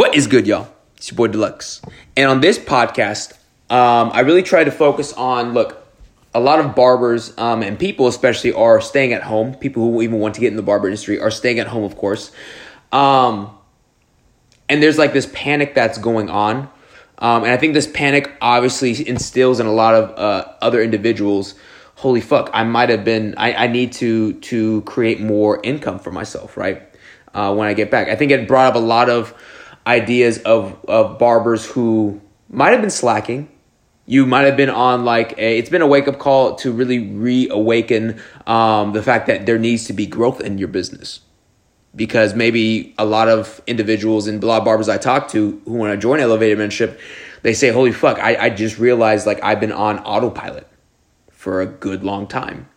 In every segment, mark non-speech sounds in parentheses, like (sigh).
What is good, y'all? It's your boy Deluxe. And on this podcast, um, I really try to focus on look, a lot of barbers um, and people, especially, are staying at home. People who even want to get in the barber industry are staying at home, of course. Um, and there's like this panic that's going on. Um, and I think this panic obviously instills in a lot of uh, other individuals holy fuck, I might have been, I, I need to, to create more income for myself, right? Uh, when I get back. I think it brought up a lot of ideas of, of barbers who might have been slacking. You might have been on like a, it's been a wake up call to really reawaken um, the fact that there needs to be growth in your business. Because maybe a lot of individuals and a lot of barbers I talk to who want to join Elevated Mentorship, they say, holy fuck, I, I just realized like I've been on autopilot for a good long time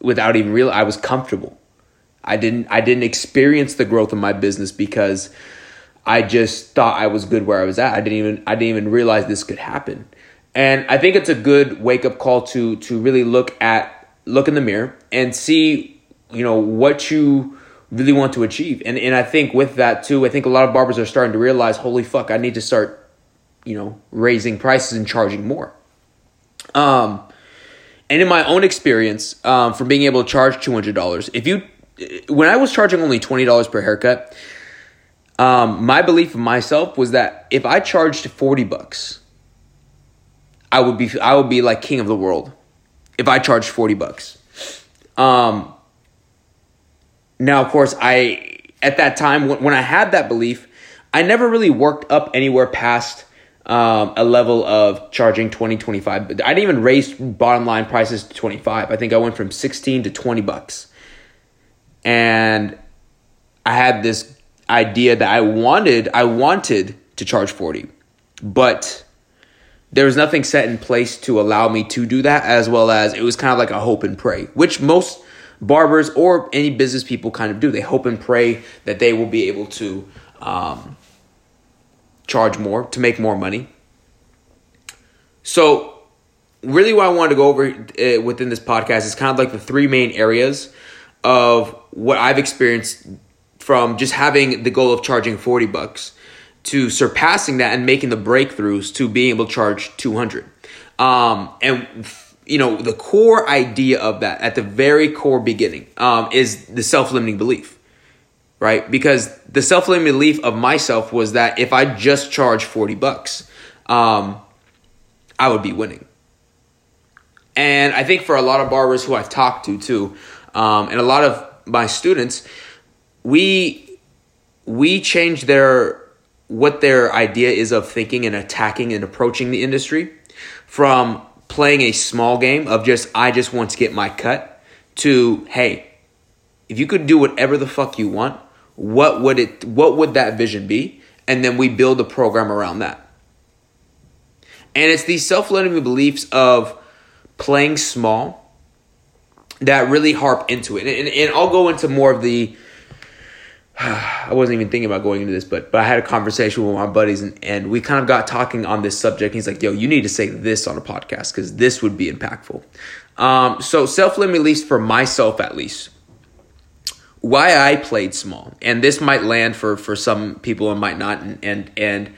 without even real I was comfortable. I didn't I didn't experience the growth of my business because I just thought I was good where I was at. I didn't even I didn't even realize this could happen. And I think it's a good wake up call to to really look at look in the mirror and see, you know, what you really want to achieve. And and I think with that too, I think a lot of barbers are starting to realize, holy fuck, I need to start, you know, raising prices and charging more. Um and in my own experience, um, from being able to charge two hundred dollars, if you, when I was charging only twenty dollars per haircut, um, my belief of myself was that if I charged forty bucks, I would be I would be like king of the world. If I charged forty bucks, um, now of course I at that time when, when I had that belief, I never really worked up anywhere past um, a level of charging 20 25 i didn't even raise bottom line prices to 25 i think i went from 16 to 20 bucks. And i had this idea that i wanted i wanted to charge 40 but there was nothing set in place to allow me to do that as well as it was kind of like a hope and pray which most barbers or any business people kind of do they hope and pray that they will be able to um, charge more to make more money. So, really, what I wanted to go over uh, within this podcast is kind of like the three main areas of what I've experienced from just having the goal of charging 40 bucks to surpassing that and making the breakthroughs to being able to charge 200. Um, and you know, the core idea of that at the very core beginning um, is the self limiting belief right? Because the self-limiting belief of myself was that if I just charge 40 bucks, um, I would be winning. And I think for a lot of barbers who I've talked to too, um, and a lot of my students, we we change their what their idea is of thinking and attacking and approaching the industry from playing a small game of just I just want to get my cut to hey, if you could do whatever the fuck you want, what would it what would that vision be? And then we build a program around that. And it's these self-limiting beliefs of playing small that really harp into it. And, and, and i'll go into more of the (sighs) I wasn't even thinking about going into this, but but I had a conversation with my buddies and, and we kind of got talking on this subject. He's like, "Yo, you need to say this on a podcast because this would be impactful." Um, so self-limiting least for myself, at least, why I played small, and this might land for for some people and might not, and and, and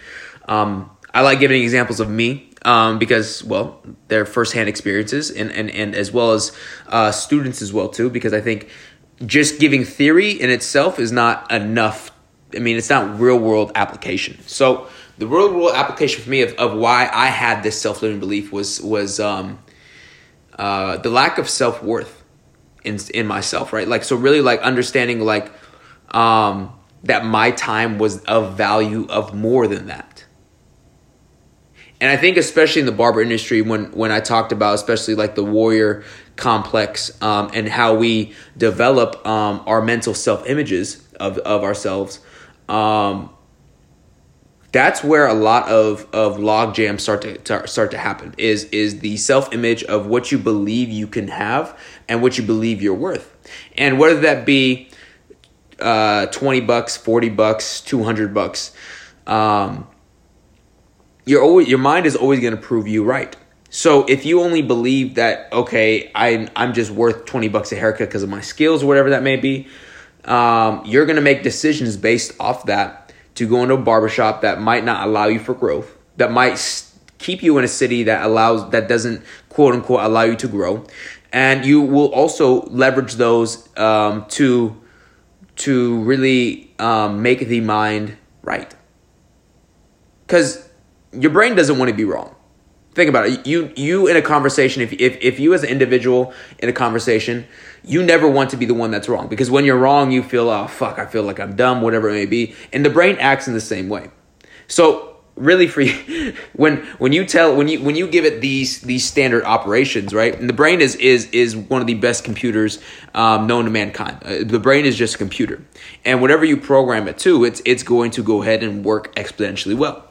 um, I like giving examples of me um, because well, they're firsthand experiences, and and and as well as uh, students as well too, because I think just giving theory in itself is not enough. I mean, it's not real world application. So the real world application for me of, of why I had this self limiting belief was was um, uh, the lack of self worth in in myself, right? Like so really like understanding like um that my time was of value of more than that. And I think especially in the barber industry when when I talked about especially like the warrior complex um, and how we develop um, our mental self images of of ourselves um, that's where a lot of of log jams start to, to start to happen is is the self image of what you believe you can have and what you believe you're worth. And whether that be uh, 20 bucks 40 bucks 200 bucks um, you're always your mind is always going to prove you right so if you only believe that okay I, i'm just worth 20 bucks a haircut because of my skills or whatever that may be um, you're to make decisions based off that to go into a barbershop that might not allow you for growth, that might keep you in a city that allows that doesn't quote unquote allow you to grow, and you will also leverage those um, to to really um, make the mind right. Because your brain doesn't want to be wrong. Think about it. You you in a conversation, if, if if you as an individual in a conversation, you never want to be the one that's wrong. Because when you're wrong, you feel, oh fuck, I feel like I'm dumb, whatever it may be. And the brain acts in the same way. So really for (laughs) when when you tell when you when you give it these these standard operations right and the brain is is is one of the best computers um, known to mankind uh, the brain is just a computer and whatever you program it to it's it's going to go ahead and work exponentially well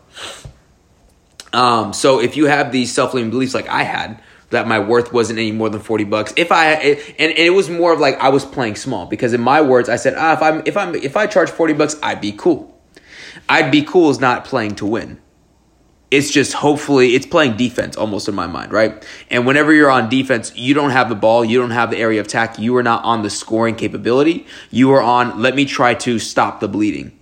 um, so if you have these self-limiting beliefs like i had that my worth wasn't any more than 40 bucks if i and, and it was more of like i was playing small because in my words i said ah, if i'm if i'm if i charge 40 bucks i'd be cool I'd be cool as not playing to win. It's just hopefully it's playing defense almost in my mind, right? And whenever you're on defense, you don't have the ball, you don't have the area of attack, you are not on the scoring capability. You are on let me try to stop the bleeding.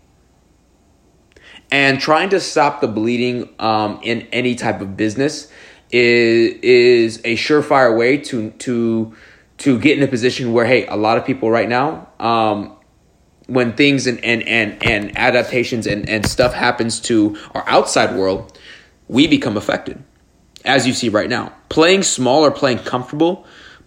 And trying to stop the bleeding um, in any type of business is is a surefire way to to to get in a position where hey, a lot of people right now um, when things and and and, and adaptations and, and stuff happens to our outside world, we become affected. As you see right now. Playing small or playing comfortable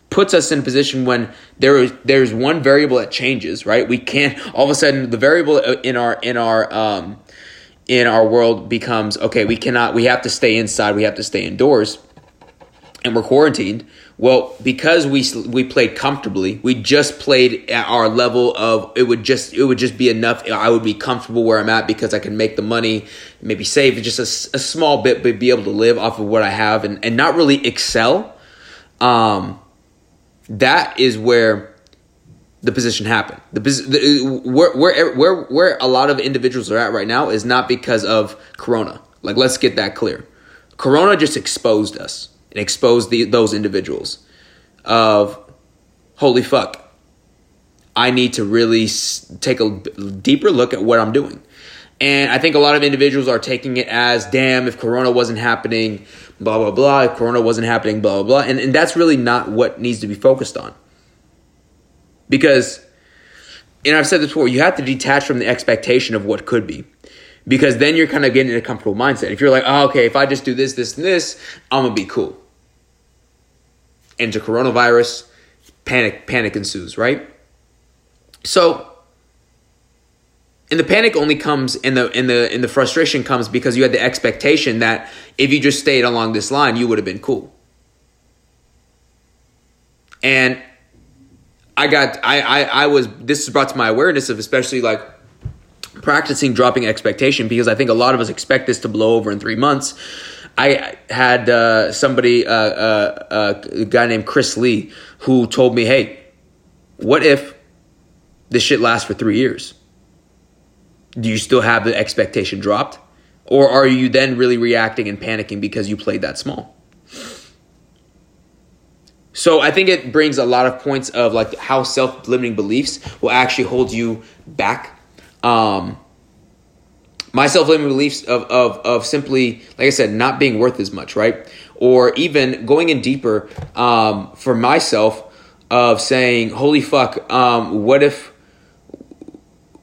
puts us in a position when there is there's one variable that changes, right? We can't all of a sudden the variable in our in our um in our world becomes okay, we cannot we have to stay inside, we have to stay indoors and we're quarantined well, because we we played comfortably, we just played at our level of it would just it would just be enough. I would be comfortable where I'm at because I can make the money, maybe save just a, a small bit, but be able to live off of what I have and, and not really excel. Um, that is where the position happened. The, the uh, where where where where a lot of individuals are at right now is not because of Corona. Like let's get that clear. Corona just exposed us and exposed the, those individuals of holy fuck i need to really take a deeper look at what i'm doing and i think a lot of individuals are taking it as damn if corona wasn't happening blah blah blah if corona wasn't happening blah blah blah and, and that's really not what needs to be focused on because and i've said this before you have to detach from the expectation of what could be because then you're kind of getting in a comfortable mindset. If you're like, oh, okay, if I just do this, this, and this, I'm gonna be cool. Enter coronavirus, panic, panic ensues, right? So, and the panic only comes in the in the in the frustration comes because you had the expectation that if you just stayed along this line, you would have been cool. And I got I I I was this is brought to my awareness of especially like practicing dropping expectation because I think a lot of us expect this to blow over in three months. I had uh, somebody, uh, uh, uh, a guy named Chris Lee, who told me, "Hey, what if this shit lasts for three years? Do you still have the expectation dropped, or are you then really reacting and panicking because you played that small?" So I think it brings a lot of points of like how self-limiting beliefs will actually hold you back um, my self-limiting beliefs of, of, of simply, like I said, not being worth as much, right? Or even going in deeper um, for myself of saying, holy fuck, um, what if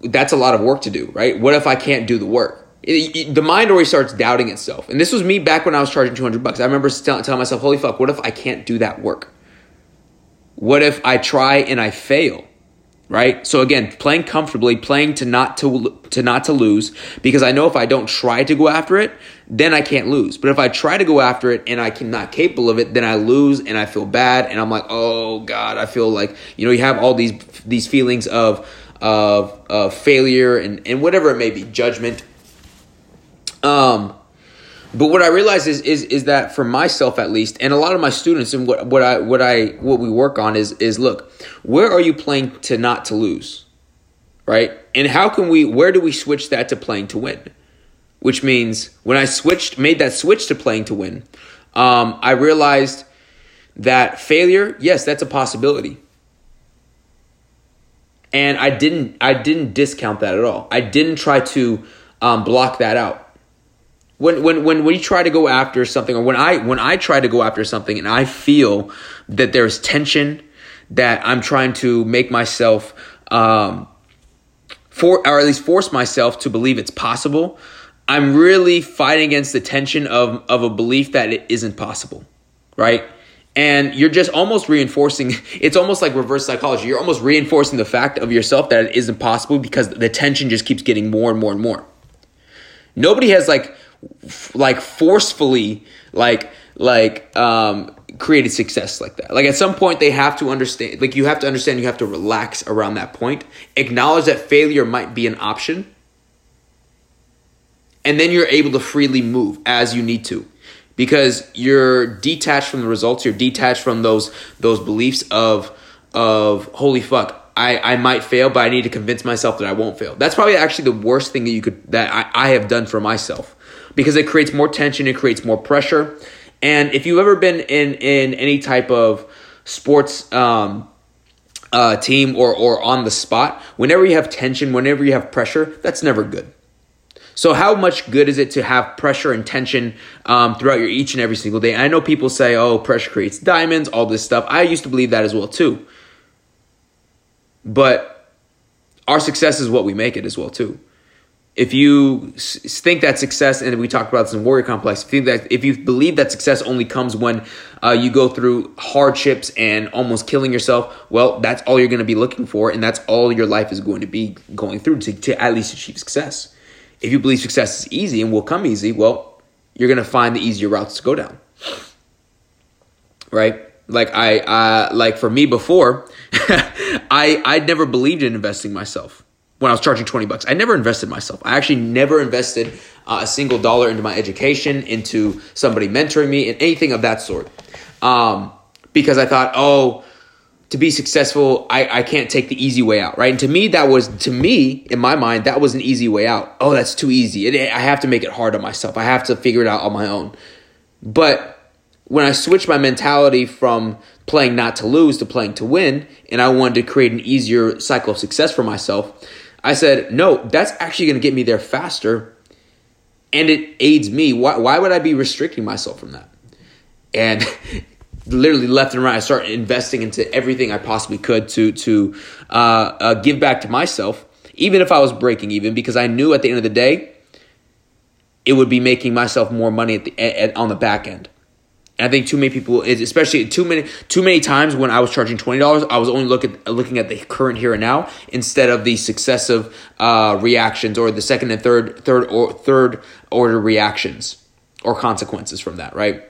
that's a lot of work to do, right? What if I can't do the work? It, it, the mind already starts doubting itself. And this was me back when I was charging 200 bucks. I remember telling myself, holy fuck, what if I can't do that work? What if I try and I fail? right? So again, playing comfortably, playing to not to to not to lose because I know if I don't try to go after it, then I can't lose. But if I try to go after it and I can not capable of it, then I lose and I feel bad and I'm like, "Oh god, I feel like, you know, you have all these these feelings of of of failure and and whatever it may be, judgment. Um but what I realize is is is that for myself at least, and a lot of my students, and what what I what I what we work on is is look, where are you playing to not to lose, right? And how can we? Where do we switch that to playing to win? Which means when I switched, made that switch to playing to win, um, I realized that failure, yes, that's a possibility, and I didn't I didn't discount that at all. I didn't try to um, block that out. When, when when you try to go after something, or when I when I try to go after something, and I feel that there's tension, that I'm trying to make myself um, for or at least force myself to believe it's possible. I'm really fighting against the tension of of a belief that it isn't possible, right? And you're just almost reinforcing. (laughs) It's almost like reverse psychology. You're almost reinforcing the fact of yourself that it isn't possible because the tension just keeps getting more and more and more. Nobody has like like forcefully like like um created success like that. Like at some point they have to understand like you have to understand you have to relax around that point. Acknowledge that failure might be an option. And then you're able to freely move as you need to. Because you're detached from the results, you're detached from those those beliefs of of holy fuck, I, I might fail, but I need to convince myself that I won't fail. That's probably actually the worst thing that you could that I, I have done for myself because it creates more tension, it creates more pressure. And if you've ever been in in any type of sports um, uh, team or or on the spot, whenever you have tension, whenever you have pressure, that's never good. So how much good is it to have pressure and tension um, throughout your each and every single day? I know people say, "Oh, pressure creates diamonds," all this stuff. I used to believe that as well too. But our success is what we make it as well too if you think that success, and we talked about this in Warrior Complex, if you, that, if you believe that success only comes when uh, you go through hardships and almost killing yourself, well, that's all you're going to be looking for, and that's all your life is going to be going through to, to at least achieve success. If you believe success is easy and will come easy, well, you're going to find the easier routes to go down. Right? Like I, uh, like for me before, (laughs) I, I'd never believed in investing myself when I was charging 20 bucks. I never invested myself. I actually never invested uh, a single dollar into my education, into somebody mentoring me, and anything of that sort. Um, because I thought, oh, to be successful, I, I can't take the easy way out, right? And to me, that was, to me, in my mind, that was an easy way out. Oh, that's too easy. It, I have to make it hard on myself. I have to figure it out on my own. But when I switched my mentality from playing not to lose to playing to win, and I wanted to create an easier cycle of success for myself, I said, no, that's actually going to get me there faster and it aids me. Why, why would I be restricting myself from that? And (laughs) literally left and right, I started investing into everything I possibly could to, to uh, uh, give back to myself, even if I was breaking even, because I knew at the end of the day, it would be making myself more money at the, at, on the back end. I think too many people, especially too many too many times when I was charging twenty dollars, I was only looking looking at the current here and now instead of the successive uh, reactions or the second and third third or third order reactions or consequences from that. Right.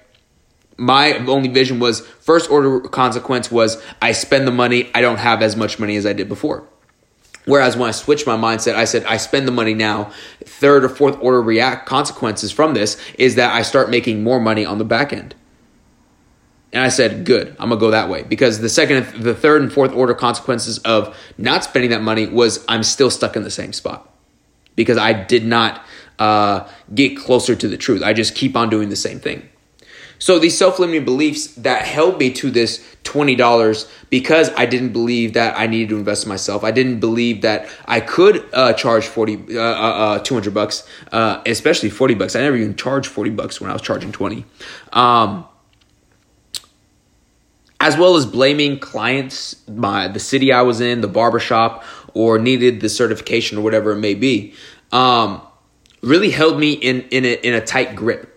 My only vision was first order consequence was I spend the money, I don't have as much money as I did before. Whereas when I switched my mindset, I said I spend the money now. Third or fourth order react consequences from this is that I start making more money on the back end. And I said, good, I'm gonna go that way. Because the second, the third and fourth order consequences of not spending that money was I'm still stuck in the same spot. Because I did not uh, get closer to the truth. I just keep on doing the same thing. So these self-limiting beliefs that held me to this $20 because I didn't believe that I needed to invest in myself. I didn't believe that I could uh, charge 40 uh, uh, uh 200 bucks, uh, especially 40 bucks. I never even charged 40 bucks when I was charging 20. Um, as well as blaming clients, my the city I was in, the barbershop, or needed the certification or whatever it may be, um, really held me in in a, in a tight grip.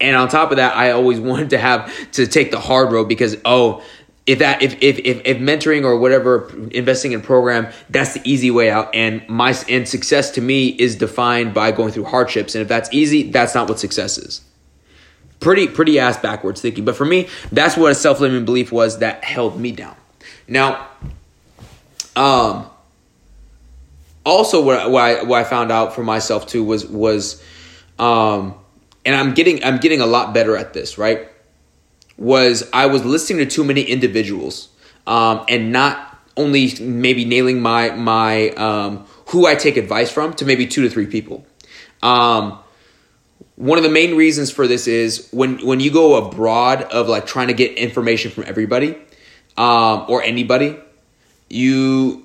And on top of that, I always (laughs) wanted to have to take the hard road because oh, if that if if if, if mentoring or whatever investing in program that's the easy way out. And my and success to me is defined by going through hardships. And if that's easy that's not what success is pretty pretty ass backwards thinking. But for me, that's what a self limiting belief was that held me down. Now, um, also what, what I what I found out for myself too was was, um, and I'm getting I'm getting a lot better at this. Right, was I was listening to too many individuals, um, and not only maybe nailing my my um, who I take advice from to maybe two to three people. Um, one of the main reasons for this is when when you go abroad of like trying to get information from everybody um, or anybody, you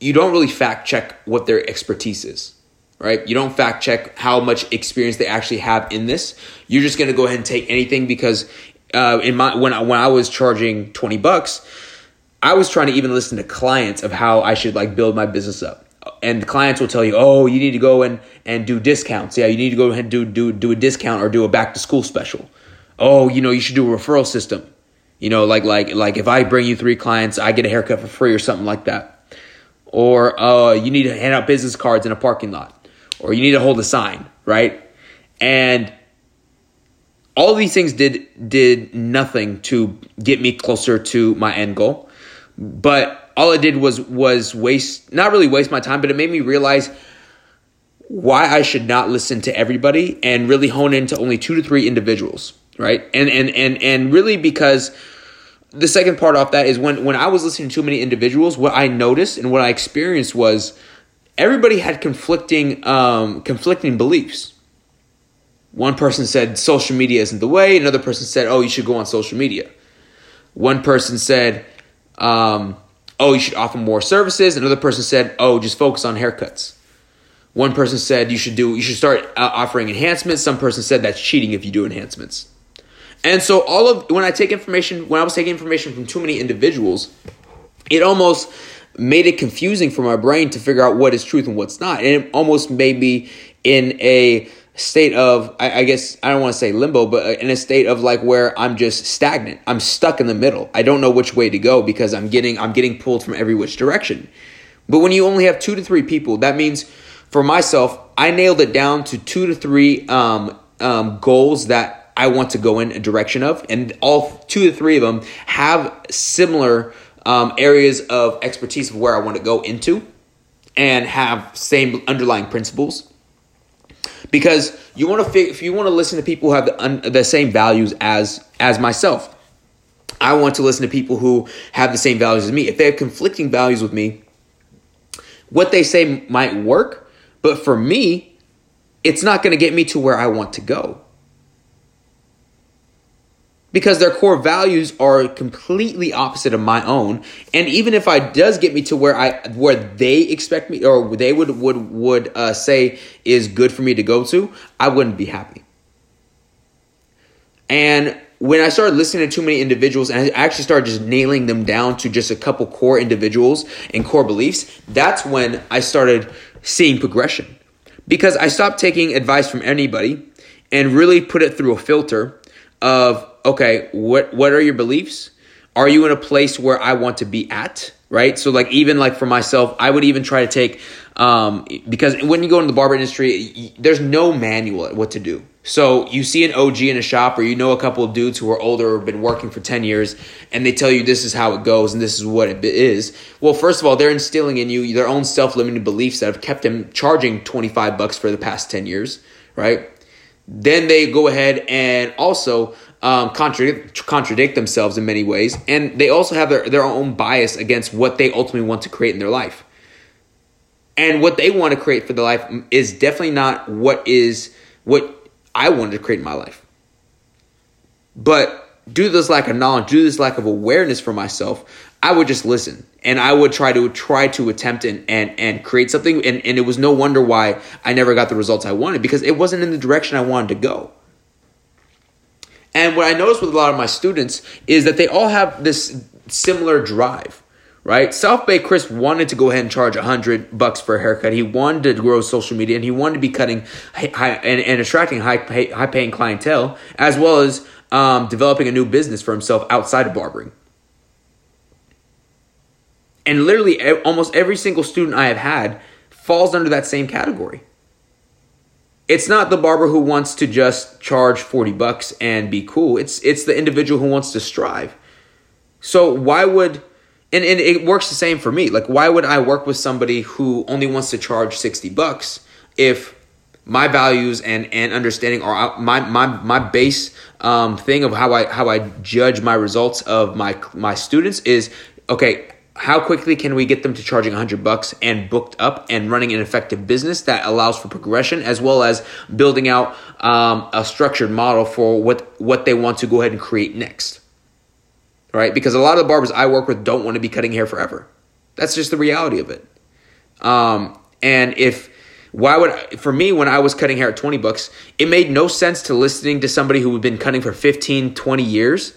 you don't really fact check what their expertise is. right? You don't fact check how much experience they actually have in this. You're just going to go ahead and take anything because uh, in my when I, when I was charging 20 bucks, I was trying to even listen to clients of how I should like build my business up. And the clients will tell you, "Oh, you need to go and and do discounts. Yeah, you need to go ahead and do do do a discount or do a back to school special. Oh, you know, you should do a referral system. You know, like like like if I bring you 3 clients, I get a haircut for free or something like that. Or uh you need to hand out business cards in a parking lot or you need to hold a sign, right? And all these things did did nothing to get me closer to my end goal. But all it did was was waste not really waste my time, but it made me realize why I should not listen to everybody and really hone into only two to three individuals, right? And and and and really because the second part off that is when when I was listening to too many individuals, what I noticed and what I experienced was everybody had conflicting um, conflicting beliefs. One person said social media isn't the way. Another person said, "Oh, you should go on social media." One person said, um, "Oh, you should offer more services." Another person said, "Oh, just focus on haircuts." One person said you should do you should start uh, offering enhancements. Some person said that's cheating if you do enhancements. And so all of when I take information when I was taking information from too many individuals, it almost made it confusing for my brain to figure out what is truth and what's not. And it almost made me in a state of, I, I guess, I don't want to say limbo, but in a state of like where I'm just stagnant. I'm stuck in the middle. I don't know which way to go because I'm getting, I'm getting pulled from every which direction. But when you only have two to three people, that means for myself, I nailed it down to two to three um, um, goals that I want to go in a direction of, and all two to three of them have similar um, areas of expertise of where I want to go into and have same underlying principles. Because you want to if you want to listen to people who have the, un, the same values as as myself. I want to listen to people who have the same values as me. If they have conflicting values with me, what they say might work, but for me, it's not going to get me to where I want to go because their core values are completely opposite of my own. And even if i does get me to where i where they expect me or they would would would uh, say is good for me to go to i wouldn't be happy. And when i started listening to too many individuals and i actually started just nailing them down to just a couple core individuals and core beliefs that's when i started seeing progression. Because i stopped taking advice from anybody and really put it through a filter of okay, what what are your beliefs? Are you in a place where I want to be at? Right. So like even like for myself, I would even try to take um, because when you go into the barber industry, there's no manual at what to do. So you see an OG in a shop, or you know a couple of dudes who are older, or been working for ten years, and they tell you this is how it goes and this is what it is. Well, first of all, they're instilling in you their own self-limiting beliefs that have kept them charging twenty five bucks for the past ten years, right? Then they go ahead and also um, contradict contradict themselves in many ways, and they also have their, their own bias against what they ultimately want to create in their life. And what they want to create for their life is definitely not what is what I wanted to create in my life. But due to this lack of knowledge, due to this lack of awareness for myself, I would just listen and I would try to try to attempt and and, and create something. And, and it was no wonder why I never got the results I wanted because it wasn't in the direction I wanted to go. And what I noticed with a lot of my students is that they all have this similar drive, right? South Bay Chris wanted to go ahead and charge a hundred bucks for a haircut. He wanted to grow social media and he wanted to be cutting high, and, and attracting high high paying clientele as well as um, developing a new business for himself outside of barbering. And literally, almost every single student I have had falls under that same category it's not the barber who wants to just charge 40 bucks and be cool. It's it's the individual who wants to strive. So why would and, and it works the same for me. Like why would I work with somebody who only wants to charge 60 bucks if my values and and understanding are my my my base um, thing of how I how I judge my results of my my students is okay how quickly can we get them to charging 100 bucks and booked up and running an effective business that allows for progression as well as building out um, a structured model for what what they want to go ahead and create next. Right? Because a lot of the barbers i work with don't want to be cutting hair forever. That's just the reality of it. Um, and if Why would for me when I was cutting hair at 20 bucks, it made no sense to listening to somebody who had been cutting for 15, 20 years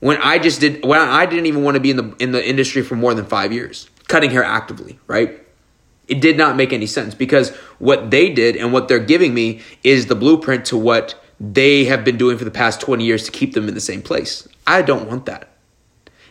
when I just did when I didn't even want to be in the in the industry for more than 5 years, cutting hair actively, right? It did not make any sense because what they did and what they're giving me is the blueprint to what they have been doing for the past 20 years to keep them in the same place. I don't want that.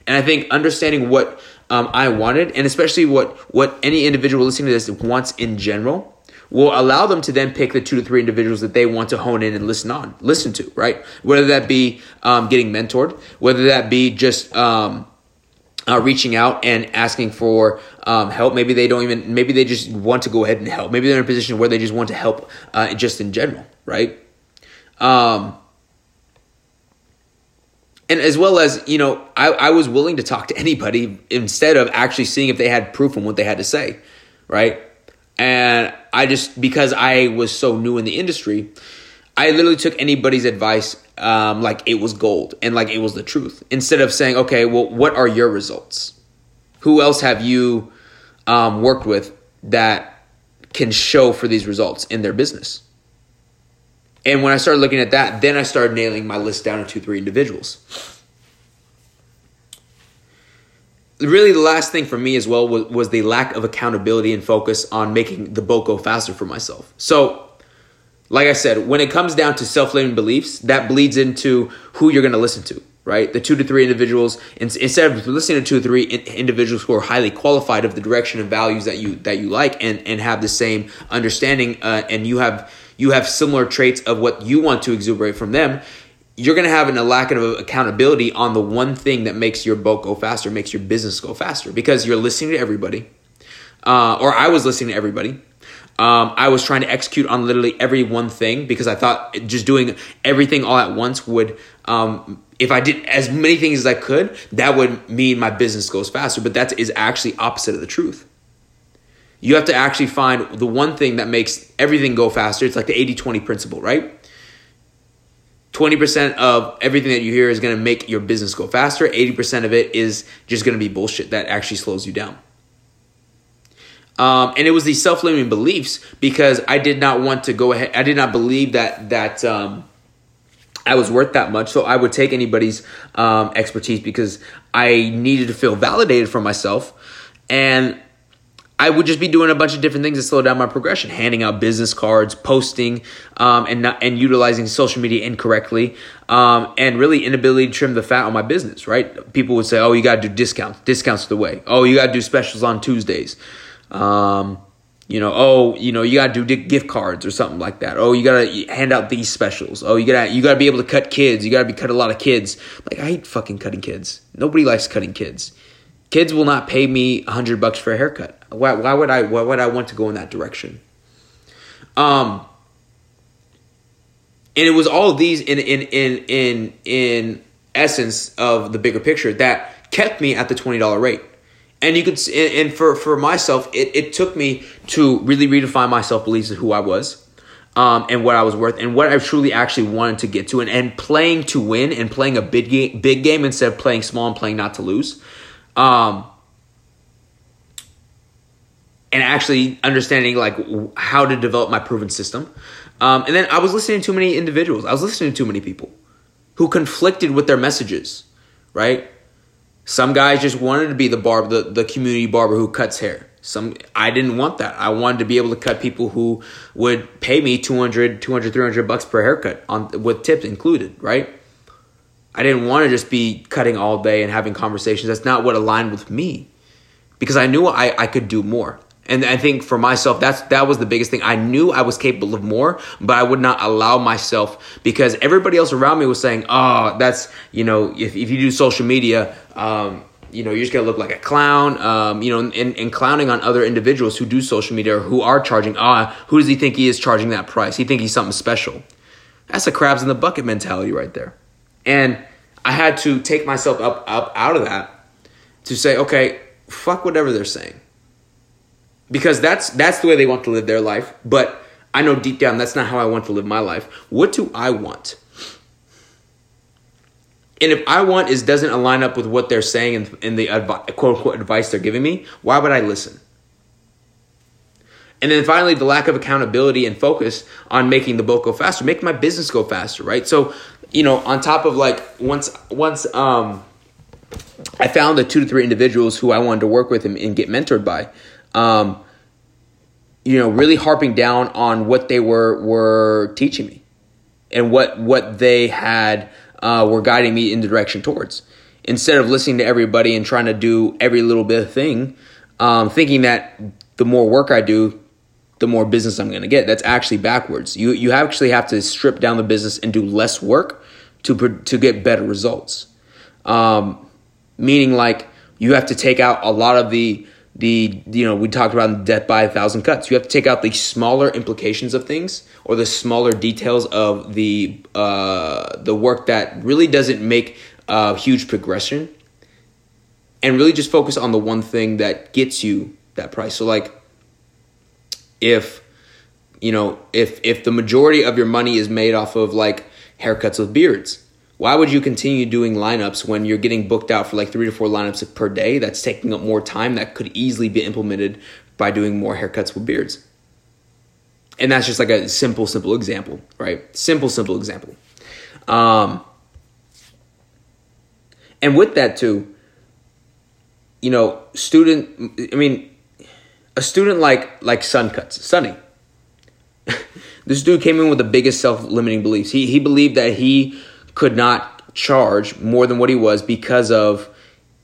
And I think understanding what um, I wanted, and especially what what any individual listening to this wants in general, will allow them to then pick the two to three individuals that they want to hone in and listen on, listen to, right? Whether that be um, getting mentored, whether that be just um, uh, reaching out and asking for um, help. Maybe they don't even. Maybe they just want to go ahead and help. Maybe they're in a position where they just want to help, uh, just in general, right? Um, and as well as you know I, I was willing to talk to anybody instead of actually seeing if they had proof on what they had to say right and i just because i was so new in the industry i literally took anybody's advice um, like it was gold and like it was the truth instead of saying okay well what are your results who else have you um, worked with that can show for these results in their business and when I started looking at that, then I started nailing my list down to two, three individuals. Really, the last thing for me as well was, was the lack of accountability and focus on making the boat go faster for myself. So, like I said, when it comes down to self limiting beliefs, that bleeds into who you're going to listen to, right? The two to three individuals, instead of listening to two or three individuals who are highly qualified of the direction and values that you that you like and and have the same understanding, uh, and you have you have similar traits of what you want to exuberate from them, you're going to have an, a lack of accountability on the one thing that makes your boat go faster, makes your business go faster, because you're listening to everybody. Uh, or I was listening to everybody. Um, I was trying to execute on literally every one thing because I thought just doing everything all at once would, um, if I did as many things as I could, that would mean my business goes faster. But that is actually opposite of the truth. You have to actually find the one thing that makes everything go faster. It's like the 80 20 principle, right? 20% of everything that you hear is going to make your business go faster. 80% of it is just going to be bullshit that actually slows you down. Um, and it was these self-limiting beliefs because I did not want to go ahead. I did not believe that that um, I was worth that much. So I would take anybody's um, expertise because I needed to feel validated for myself. And I would just be doing a bunch of different things to slow down my progression, handing out business cards, posting, um, and not, and utilizing social media incorrectly, um, and really inability to trim the fat on my business. Right? People would say, "Oh, you got to do discounts. Discounts the way. Oh, you got to do specials on Tuesdays." Um, you know, oh, you know, you got to do gift cards or something like that. Oh, you got to hand out these specials. Oh, you got to you got to be able to cut kids. You got to be cut a lot of kids. Like I hate fucking cutting kids. Nobody likes cutting kids. Kids will not pay me a hundred bucks for a haircut. Why, why would I? Why would I want to go in that direction? Um, and it was all these in in in in in essence of the bigger picture that kept me at the twenty dollar rate. And you could, and for for myself, it, it took me to really redefine my self beliefs of who I was, um, and what I was worth, and what I truly actually wanted to get to, and, and playing to win, and playing a big game, big game instead of playing small and playing not to lose. Um, and actually understanding like how to develop my proven system. Um, and then I was listening to too many individuals. I was listening to too many people who conflicted with their messages, right? Some guys just wanted to be the barber, the, the community barber who cuts hair. Some I didn't want that. I wanted to be able to cut people who would pay me 200, 200, 300 bucks per haircut on with tips included, right? I didn't want to just be cutting all day and having conversations. That's not what aligned with me because I knew I, I could do more. And I think for myself, that's that was the biggest thing. I knew I was capable of more, but I would not allow myself because everybody else around me was saying, "Oh, that's you know, if if you do social media, um, you know, you're just gonna look like a clown." Um, you know, and, and clowning on other individuals who do social media or who are charging. Ah, who does he think he is charging that price? He think he's something special. That's a crabs in the bucket mentality right there. And I had to take myself up up out of that to say, okay, fuck whatever they're saying because that's that's the way they want to live their life. But I know deep down that's not how I want to live my life. What do I want? And if I want is doesn't align up with what they're saying and, and the advi- quote unquote advice they're giving me, why would I listen? And then finally, the lack of accountability and focus on making the boat go faster, make my business go faster, right? So, you know, on top of like once once um, I found the two to three individuals who I wanted to work with and, and get mentored by, um, you know, really harping down on what they were were teaching me and what what they had uh, were guiding me in the direction towards. Instead of listening to everybody and trying to do every little bit of thing, um, thinking that the more work I do, the more business I'm going to get. That's actually backwards. You you actually have to strip down the business and do less work to to get better results. Um, meaning like you have to take out a lot of the the you know we talked about death by a thousand cuts. You have to take out the smaller implications of things or the smaller details of the uh, the work that really doesn't make a huge progression, and really just focus on the one thing that gets you that price. So like if you know if if the majority of your money is made off of like haircuts with beards why would you continue doing lineups when you're getting booked out for like three to four lineups per day that's taking up more time that could easily be implemented by doing more haircuts with beards and that's just like a simple simple example right simple simple example um and with that too you know student i mean a student like like Sun Cuts, Sunny. (laughs) this dude came in with the biggest self-limiting beliefs. He he believed that he could not charge more than what he was because of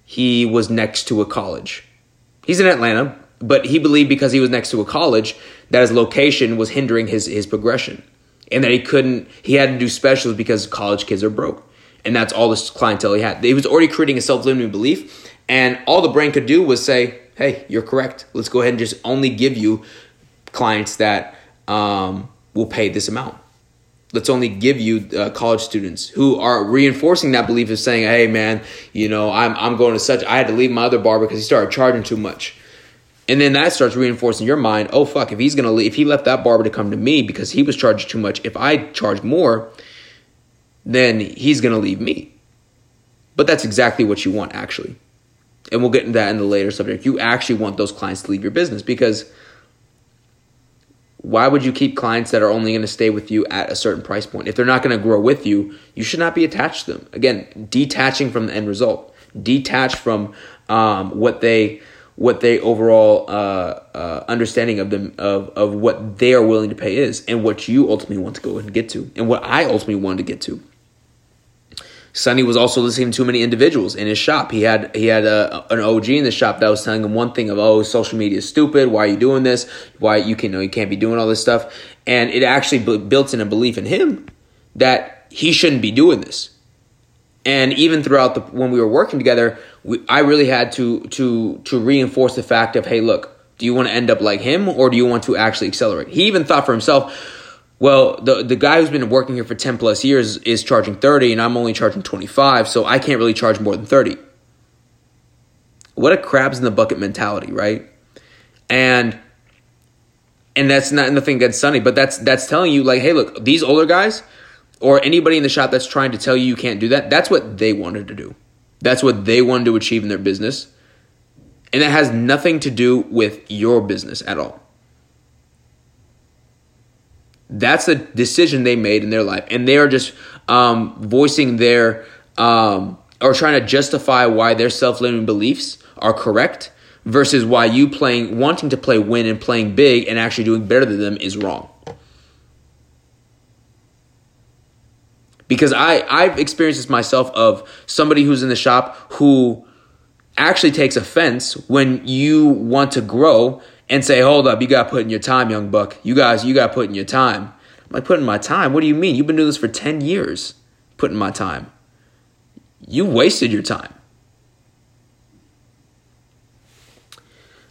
he was next to a college. He's in Atlanta, but he believed because he was next to a college that his location was hindering his his progression and that he couldn't he had to do specials because college kids are broke. And that's all this clientele he had. He was already creating a self-limiting belief and all the brain could do was say, hey, you're correct. Let's go ahead and just only give you clients that um, will pay this amount. Let's only give you uh, college students who are reinforcing that belief of saying, "Hey, man, you know, I'm I'm going to such. I had to leave my other barber because he started charging too much." And then that starts reinforcing your mind. Oh fuck! If he's gonna leave, if he left that barber to come to me because he was charging too much, if I charge more, then he's gonna leave me. But that's exactly what you want, actually and we'll get into that in the later subject. You actually want those clients to leave your business because why would you keep clients that are only going to stay with you at a certain price point? If they're not going to grow with you, you should not be attached to them. Again, detaching from the end result, detach from um, what they what they overall uh, uh, understanding of them of of what they are willing to pay is, and what you ultimately want to go and get to, and what I ultimately want to get to. Sonny was also listening to too many individuals in his shop. He had he had a, an OG in the shop that was telling him one thing of oh social media is stupid. Why are you doing this? Why you can you, know, you can't be doing all this stuff. And it actually built in a belief in him that he shouldn't be doing this. And even throughout the when we were working together, we, I really had to to to reinforce the fact of hey look, do you want to end up like him or do you want to actually accelerate? He even thought for himself well, the the guy who's been working here for 10 plus years is charging 30 and I'm only charging 25, so I can't really charge more than 30. What a crabs in the bucket mentality, right? And and that's not nothing against Sunny, but that's that's telling you like, hey, look, these older guys or anybody in the shop that's trying to tell you you can't do that, that's what they wanted to do. That's what they wanted to achieve in their business. And that has nothing to do with your business at all. That's a decision they made in their life, and they are just um, voicing their um, or trying to justify why their self-limiting beliefs are correct versus why you playing wanting to play win and playing big and actually doing better than them is wrong. Because I I've experienced this myself of somebody who's in the shop who actually takes offense when you want to grow and say, hold up, you got to put in your time, young buck. You guys, you got to put in your time. I'm like, putting my time? What do you mean? You've been doing this for 10 years, putting my time. You wasted your time.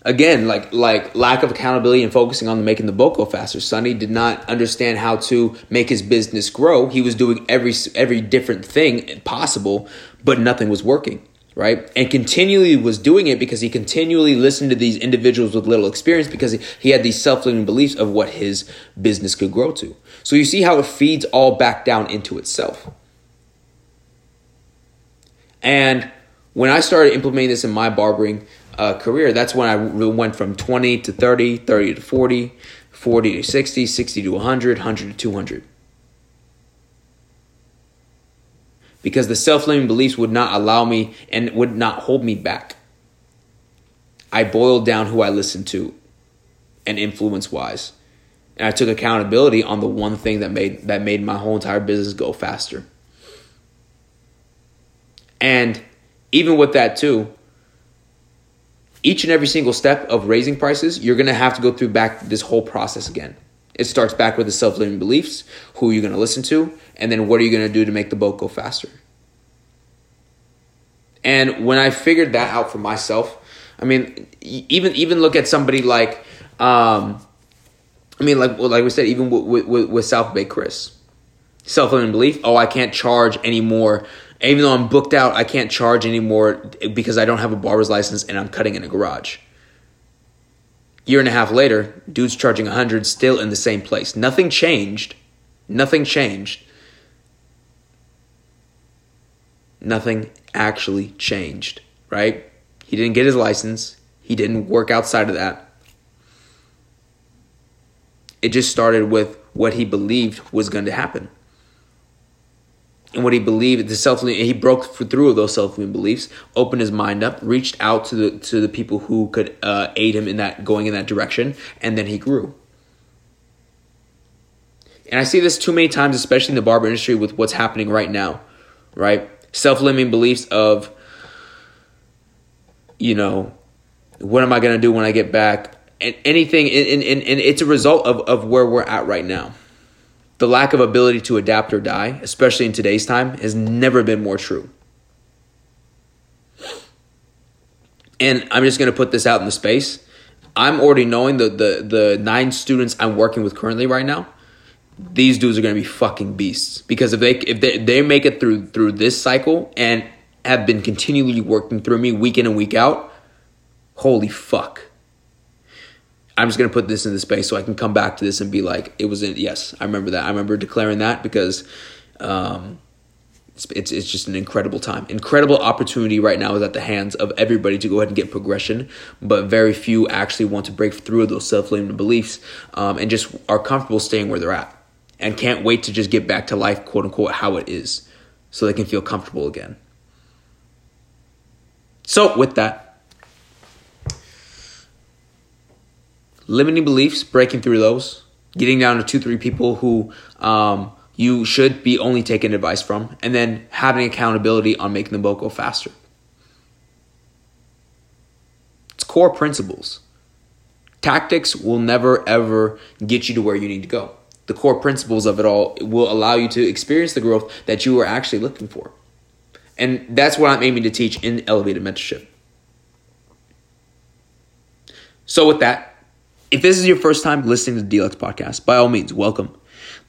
Again, like like lack of accountability and focusing on the making the boat go faster. Sonny did not understand how to make his business grow. He was doing every every different thing possible, but nothing was working right? And continually was doing it because he continually listened to these individuals with little experience because he had these self-limiting beliefs of what his business could grow to. So you see how it feeds all back down into itself. And when I started implementing this in my barbering, uh, career, that's when I went from 20 to 30, 30 to 40, 40 to 60, 60 to 100, 100 to 200. Because the self limiting beliefs would not allow me and would not hold me back. I boiled down who I listened to and influence wise. And I took accountability on the one thing that made that made my whole entire business go faster. And even with that too, each and every single step of raising prices, you're going to have to go through back this whole process again. It starts back with the self-limiting beliefs, who are you going to listen to, and then what are you going to do to make the boat go faster. And when I figured that out for myself, I mean, even even look at somebody like, um, I mean, like like we said, even with with, with South Bay Chris, self-limiting belief. Oh, I can't charge anymore even though I'm booked out, I can't charge anymore because I don't have a barber's license and I'm cutting in a garage. Year and a half later, dude's charging 100 still in the same place. Nothing changed. Nothing changed. Nothing actually changed, right? He didn't get his license. He didn't work outside of that. It just started with what he believed was going to happen and what he believed the self he broke through those self limiting beliefs opened his mind up reached out to the to the people who could uh, aid him in that going in that direction and then he grew. And i see this too many times especially in the barber industry with what's happening right now right? Self-limiting beliefs of you know what am i going to do when i get back? And anything and, and, and it's a result of, of where we're at right now the lack of ability to adapt or die, especially in today's time, has never been more true. And I'm just going to put this out in the space. I'm already knowing the, the, the nine students I'm working with currently right now. These dudes are going to be fucking beasts because if they if they, they make it through through this cycle and have been continually working through me week in and week out, holy fuck I'm just gonna put this in the space so I can come back to this and be like, it was in yes, I remember that. I remember declaring that because um, it's, it's it's just an incredible time, incredible opportunity right now is at the hands of everybody to go ahead and get progression, but very few actually want to break through those self-limiting beliefs um, and just are comfortable staying where they're at and can't wait to just get back to life, quote unquote, how it is, so they can feel comfortable again. So with that limiting beliefs, breaking through those, getting down to two, three people who um, you should be only taking advice from, and then having accountability on making the boat go faster. It's core principles. Tactics will never ever get you to where you need to go. The core principles of it all will allow you to experience the growth that you are actually looking for. And that's what I'm aiming to teach in elevated mentorship. So, with that, if this is your first time listening to the Deluxe podcast, by all means, welcome.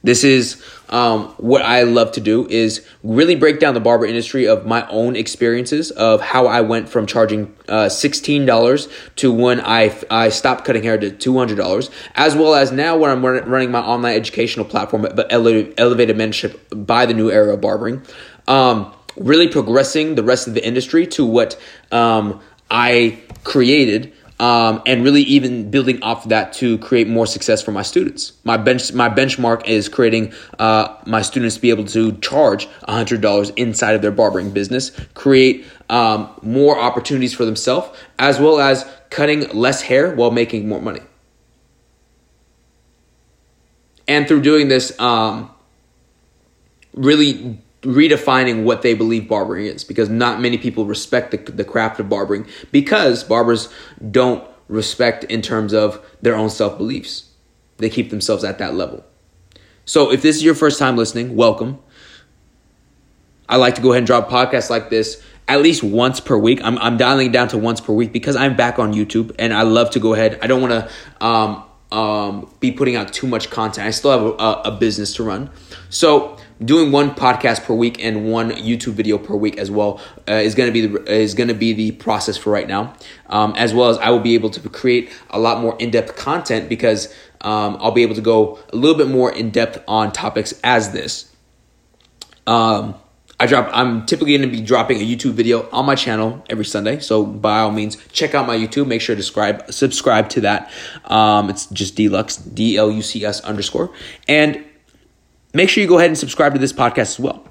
This is um, what I love to do is really break down the barber industry of my own experiences of how I went from charging uh, sixteen dollars to when I I stopped cutting hair to two hundred dollars, as well as now when I'm running my online educational platform, but elevated, elevated mentorship by the new era of barbering. Um, really progressing the rest of the industry to what um, I created um, and really even building off of that to create more success for my students. My bench my benchmark is creating uh, my students to be able to charge hundred dollars inside of their barbering business, create um, more opportunities for themselves, as well as cutting less hair while making more money. And through doing this, um, really redefining what they believe barbering is because not many people respect the, the craft of barbering because barbers don't respect in terms of their own self beliefs. They keep themselves at that level. So if this is your first time listening, welcome. I like to go ahead and drop podcasts like this at least once per week. I'm, I'm dialing down to once per week because I'm back on YouTube and I love to go ahead. I don't want to um, um, be putting out too much content. I still have a, a business to run. So doing one podcast per week and one YouTube video per week as well uh, is going to be the is going to be the process for right now. Um, as well as I will be able to create a lot more in depth content because um, I'll be able to go a little bit more in depth on topics as this. Um, I drop. I'm typically going to be dropping a YouTube video on my channel every Sunday. So by all means, check out my YouTube. Make sure to subscribe subscribe to that. Um, it's just Deluxe D L U C S underscore, and make sure you go ahead and subscribe to this podcast as well.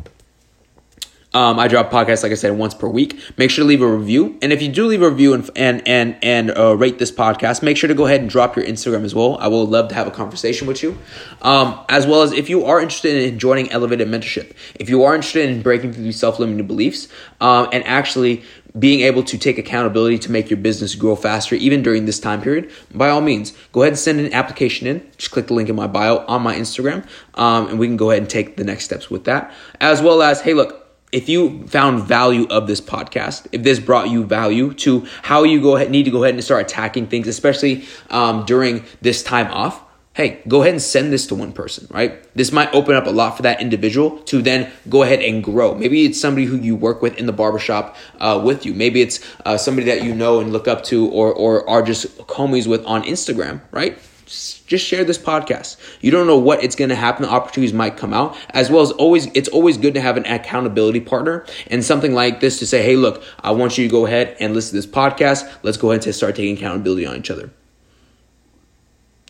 Um, I drop podcasts, like I said, once per week. Make sure to leave a review, and if you do leave a review and and and and uh, rate this podcast, make sure to go ahead and drop your Instagram as well. I will love to have a conversation with you, um, as well as if you are interested in joining Elevated Mentorship, if you are interested in breaking through these self limiting beliefs, um, and actually being able to take accountability to make your business grow faster, even during this time period, by all means, go ahead and send an application in. Just click the link in my bio on my Instagram, um, and we can go ahead and take the next steps with that. As well as, hey, look, if you found value of this podcast, if this brought you value to how you go ahead, need to go ahead and start attacking things, especially um, during this time off, hey, go ahead and send this to one person, right? This might open up a lot for that individual to then go ahead and grow. Maybe it's somebody who you work with in the barbershop uh, with you. Maybe it's uh, somebody that you know and look up to or, or are just homies with on Instagram, right? just share this podcast. You don't know what it's going to happen. The opportunities might come out as well as always. It's always good to have an accountability partner and something like this to say, Hey, look, I want you to go ahead and listen to this podcast. Let's go ahead and start taking accountability on each other.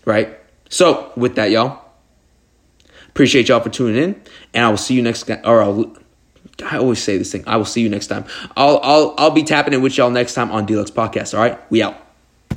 Right. So with that, y'all, appreciate y'all for tuning in and I will see you next, or I'll, I always say this thing. I will see you next time. I'll, I'll, I'll be tapping in with y'all next time on Deluxe Podcast. All right. We out.